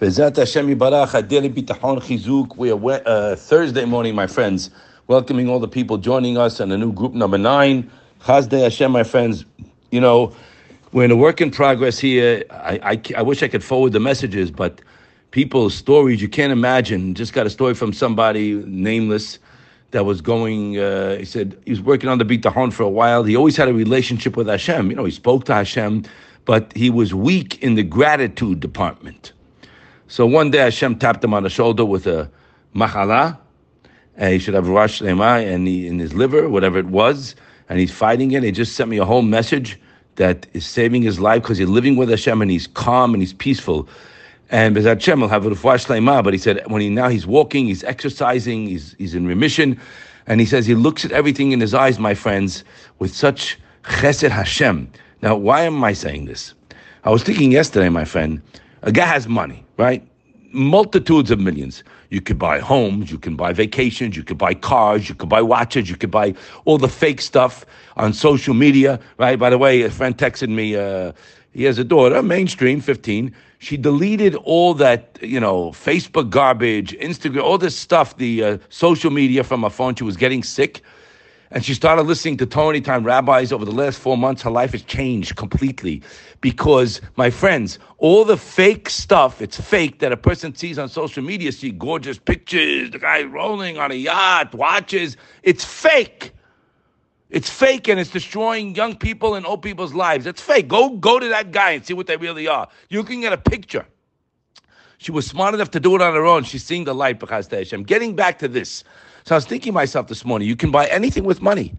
Bezat Hashem Yibarach, Adeli Bitachon Chizuk. We are uh, Thursday morning, my friends, welcoming all the people joining us on the new group number nine. Chasdei Hashem, my friends. You know, we're in a work in progress here. I, I, I wish I could forward the messages, but people's stories, you can't imagine. Just got a story from somebody nameless that was going, uh, he said he was working on the Bitachon for a while. He always had a relationship with Hashem. You know, he spoke to Hashem, but he was weak in the gratitude department. So one day Hashem tapped him on the shoulder with a machala, and he should have Rosh Lema and he, in his liver, whatever it was, and he's fighting it. He just sent me a whole message that is saving his life because he's living with Hashem and he's calm and he's peaceful. And Bezat Hashem will have a Refuah Shlema, but he said when he now he's walking, he's exercising, he's, he's in remission, and he says he looks at everything in his eyes, my friends, with such chesed Hashem. Now, why am I saying this? I was thinking yesterday, my friend, a guy has money, right? Multitudes of millions. You could buy homes, you can buy vacations, you could buy cars, you could buy watches, you could buy all the fake stuff on social media, right? By the way, a friend texted me, uh, he has a daughter, mainstream, 15. She deleted all that, you know, Facebook garbage, Instagram, all this stuff, the uh, social media from her phone. She was getting sick. And she started listening to Tony Time rabbis over the last four months. Her life has changed completely because, my friends, all the fake stuff, it's fake that a person sees on social media, see gorgeous pictures, the guy rolling on a yacht, watches. It's fake. It's fake and it's destroying young people and old people's lives. It's fake. Go, go to that guy and see what they really are. You can get a picture. She was smart enough to do it on her own. She's seeing the light, I'm getting back to this. So I was thinking to myself this morning, you can buy anything with money.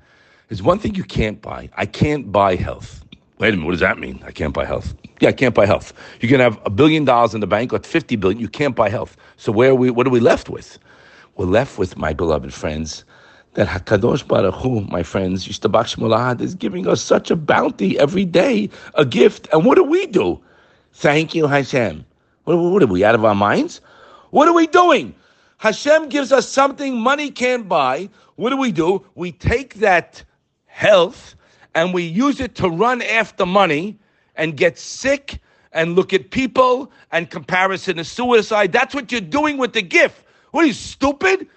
There's one thing you can't buy. I can't buy health. Wait a minute, what does that mean? I can't buy health. Yeah, I can't buy health. You can have a billion dollars in the bank or 50 billion, you can't buy health. So where are we what are we left with? We're left with, my beloved friends, that Hakadosh Baruch Hu, my friends, Yishtabach Shmulahad, is giving us such a bounty every day, a gift. And what do we do? Thank you, Hashem. What, what are we out of our minds? What are we doing? Hashem gives us something money can't buy. What do we do? We take that health and we use it to run after money and get sick and look at people and comparison to suicide. That's what you're doing with the gift. What are you, stupid?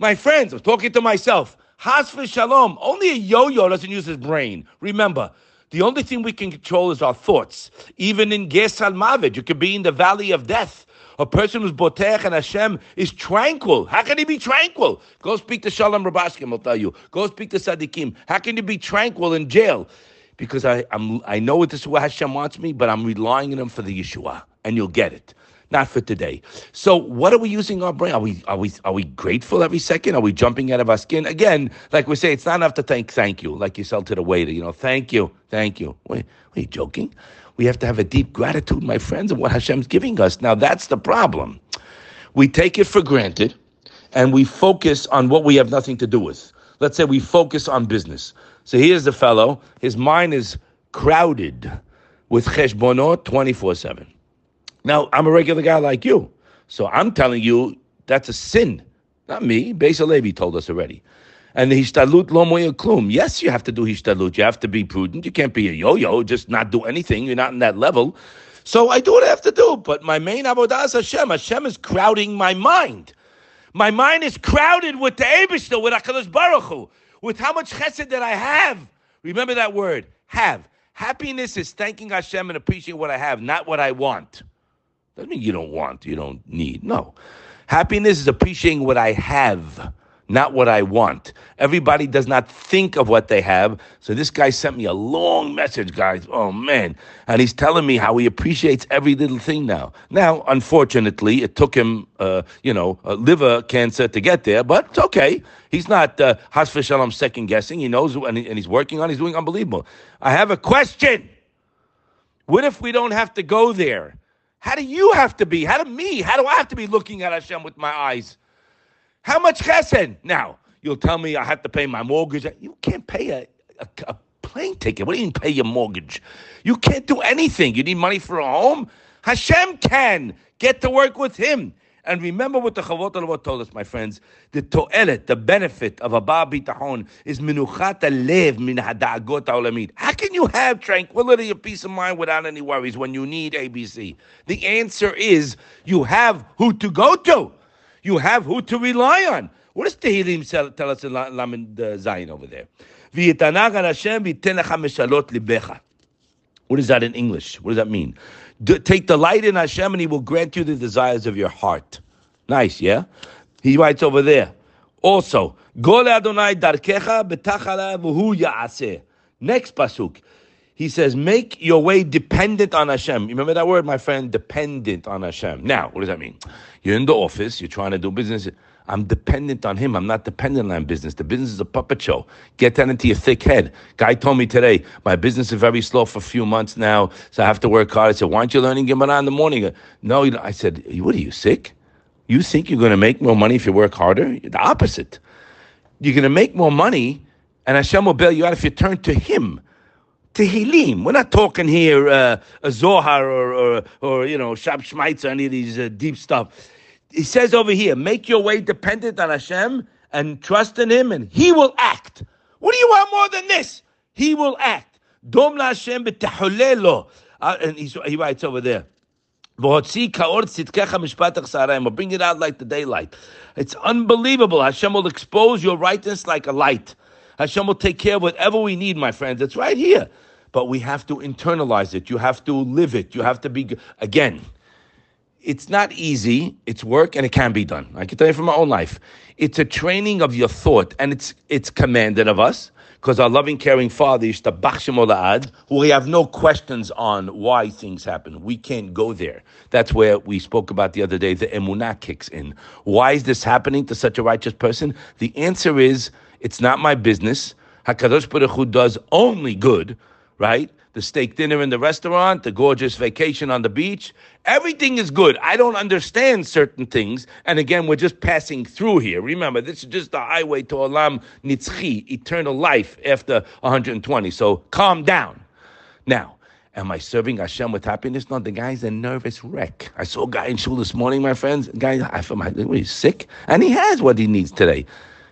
My friends, I'm talking to myself. Chas v'shalom. Only a yo-yo doesn't use his brain. Remember, the only thing we can control is our thoughts. Even in Gei Tzalmavet, you could be in the valley of death. A person who's botech and Hashem is tranquil. How can he be tranquil? Go speak to Sholom Rubashkin, I'll tell you. Go speak to Tzaddikim. How can you be tranquil in jail? Because I, I'm, I know this is what Hashem wants me, but I'm relying on him for the Yeshua, and you'll get it not for today. So what are we using our brain? Are we are we are we grateful every second? Are we jumping out of our skin? Again, like we say, it's not enough to thank thank you, like you sell to the waiter, you know, thank you, thank you. Wait, are you joking? We have to have a deep gratitude, my friends, of what Hashem's giving us. Now that's the problem. We take it for granted and we focus on what we have nothing to do with. Let's say we focus on business. So here's the fellow, his mind is crowded with cheshbonot 24 7. Now, I'm a regular guy like you. So I'm telling you that's a sin. Not me. Beis Levi told us already. And the hishtadlut lo klum. Yes, you have to do hishtadlut. You have to be prudent. You can't be a yo-yo, just not do anything. You're not in that level. So I do what I have to do. But my main avodah is Hashem. Hashem is crowding my mind. My mind is crowded with the Aibishter, with HaKadosh Baruch Hu, with how much chesed that I have. Remember that word, have. Happiness is thanking Hashem and appreciating what I have, not what I want. Doesn't mean you don't want, you don't need. No. Happiness is appreciating what I have, not what I want. Everybody does not think of what they have. So this guy sent me a long message, guys. Oh man. And he's telling me how he appreciates every little thing now. Now, unfortunately, it took him, uh, you know, liver cancer to get there, but it's okay. He's not uh, Shalom second guessing. He knows and, he, and he's working on. He's doing unbelievable. I have a question. What if we don't have to go there? How do you have to be? How do me? How do I have to be looking at Hashem with my eyes? How much chesed? Now, you'll tell me I have to pay my mortgage. You can't pay a, a, a plane ticket. What do you mean pay your mortgage? You can't do anything. You need money for a home? Hashem can. Get to work with Him. And remember what the Chovot HaLevavot told us, my friends. The to'elet, the benefit of a Baal Bitachon is minuchat lev min hada'agot ha'olamit. How can you have tranquility and peace of mind without any worries when you need ABC? The answer is you have who to go to. You have who to rely on. What does Tehillim tell us in Lamed uh, Zayin over there? What is that in English? What does that mean? take delight in Hashem and He will grant you the desires of your heart. Nice, yeah? He writes over there. Also. Next pasuk. He says, make your way dependent on Hashem. You remember that word, my friend? Dependent on Hashem. Now, what does that mean? You're in the office, you're trying to do business. I'm dependent on him. I'm not dependent on business. The business is a puppet show. Get that into your thick head. Guy told me today, my business is very slow for a few months now, so I have to work hard. I said, why aren't you learning Gemara in the morning? No, I said, what are you, sick? You think you're going to make more money if you work harder? The opposite. You're going to make more money, and Hashem will bail you out if you turn to Him. Tehillim. We're not talking here uh, a Zohar or, or, or, you know, Shev Shmaitsa or any of these uh, deep stuff he says over here, make your way dependent on Hashem and trust in Him, and He will act. What do you want more than this? He will act. Dom la Hashem b'tahulelo. Uh, and he writes over there. Bring it out like the daylight. It's unbelievable. Hashem will expose your rightness like a light. Hashem will take care of whatever we need, my friends. It's right here. But we have to internalize it. You have to live it. You have to be, again, it's not easy. It's work and it can be done. I can tell you from my own life. It's a training of your thought and it's it's commanded of us because our loving, caring Father is the Bachshim who we have no questions on why things happen. We can't go there. That's where we spoke about the other day. The emunah kicks in. Why is this happening to such a righteous person? The answer is it's not my business. Hakadosh Baruch Hu does only good, right? the steak dinner in the restaurant, the gorgeous vacation on the beach. Everything is good. I don't understand certain things. And again, we're just passing through here. Remember, this is just the highway to Olam Nitzchi, eternal life after 120. So calm down. Now, Am I serving Hashem with happiness? No, the guy's a nervous wreck. I saw a guy in shul this morning, my friends. guy, I feel my, he's sick, and he has what he needs today.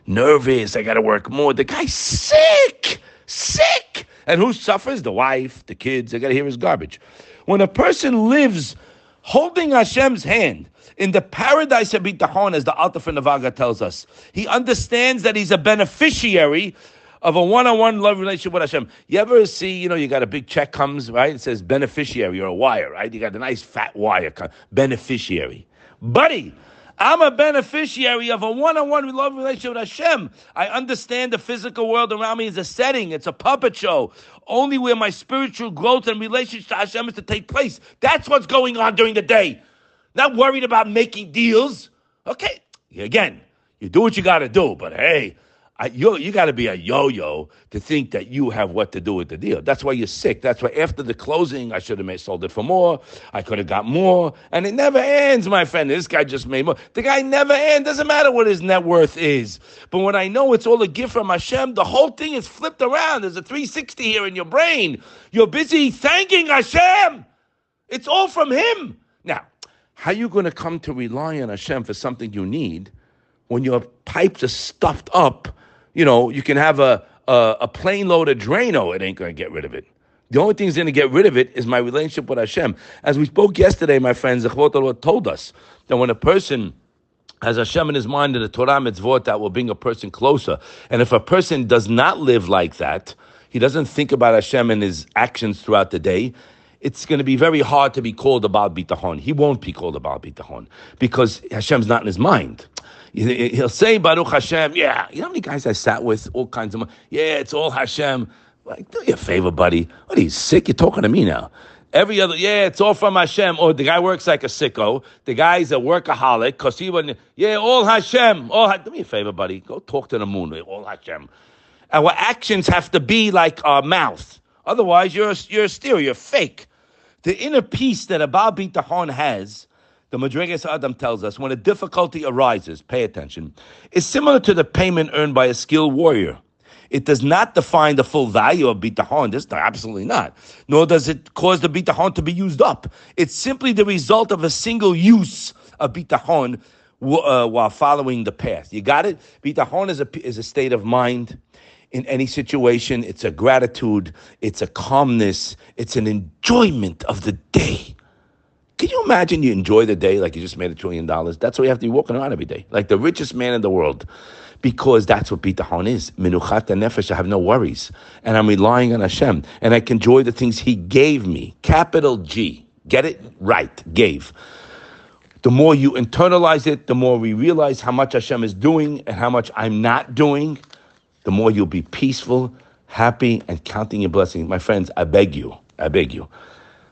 Nervous. I got to work more. The guy's sick, sick. And who suffers? The wife, the kids. They got to hear his garbage. When a person lives holding Hashem's hand in the paradise of Bitachon, as the Alta Navaga tells us, he understands that he's a beneficiary of a one-on-one love relationship with Hashem. You ever see, you know, you got a big check comes, right? It says beneficiary or a wire, right? You got a nice fat wire, beneficiary. Buddy, I'm a beneficiary of a one-on-one love relationship with Hashem. I understand the physical world around me is a setting. It's a puppet show. Only where my spiritual growth and relationship to Hashem is to take place. That's what's going on during the day. Not worried about making deals. Okay, again, you do what you got to do, but hey, You you got to be a yo-yo to think that you have what to do with the deal. That's why you're sick. That's why after the closing, I should have made, sold it for more. I could have got more, and it never ends, my friend. This guy just made more. The guy never ends. Doesn't matter what his net worth is. But when I know it's all a gift from Hashem, the whole thing is flipped around. There's a 360 here in your brain. You're busy thanking Hashem. It's all from Him. Now, how are you going to come to rely on Hashem for something you need when your pipes are stuffed up? You know, you can have a, a, a plane load of Drano, it ain't going to get rid of it. The only thing that's going to get rid of it is my relationship with Hashem. As we spoke yesterday, my friends, the told us that when a person has Hashem in his mind and the Torah mitzvot that will bring a person closer. And if a person does not live like that, he doesn't think about Hashem and his actions throughout the day, it's going to be very hard to be called a Baal Bitachon. He won't be called a Baal Bitachon because Hashem's not in his mind. He'll say Baruch Hashem. Yeah, you know how many guys I sat with, all kinds of. Yeah, it's all Hashem. Like, do you a favor, buddy. What are you sick? You're talking to me now. Every other, yeah, it's all from Hashem. Or the guy works like a sicko. The guy's a workaholic because he wouldn't. Yeah, all Hashem. All do me a favor, buddy. Go talk to the moon. All Hashem. Our actions have to be like our mouth. Otherwise, you're you're a steer. You're fake. The inner peace that a Baal Bitachon has the Madrigas Adam tells us, when a difficulty arises, pay attention, is similar to the payment earned by a skilled warrior. It does not define the full value of bitachon. This absolutely not. Nor does it cause the bitachon to be used up. It's simply the result of a single use of bitachon uh, while following the path. You got it? Bitachon is a, is a state of mind in any situation. It's a gratitude, it's a calmness, it's an enjoyment of the day. Can you imagine you enjoy the day like you just made a trillion dollars? That's what you have to be walking around every day, like the richest man in the world, because that's what bitachon is. Minuchat nefesh. I have no worries, and I'm relying on Hashem, and I can enjoy the things He gave me. Capital G. Get it right. Gave. The more you internalize it, the more we realize how much Hashem is doing and how much I'm not doing. The more you'll be peaceful, happy, and counting your blessings. My friends, I beg you, I beg you.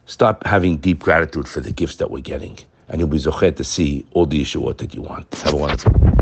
Stop having deep gratitude for the gifts that we're getting, and you'll be zochet to see all the Yeshuot that you want. Have a wonderful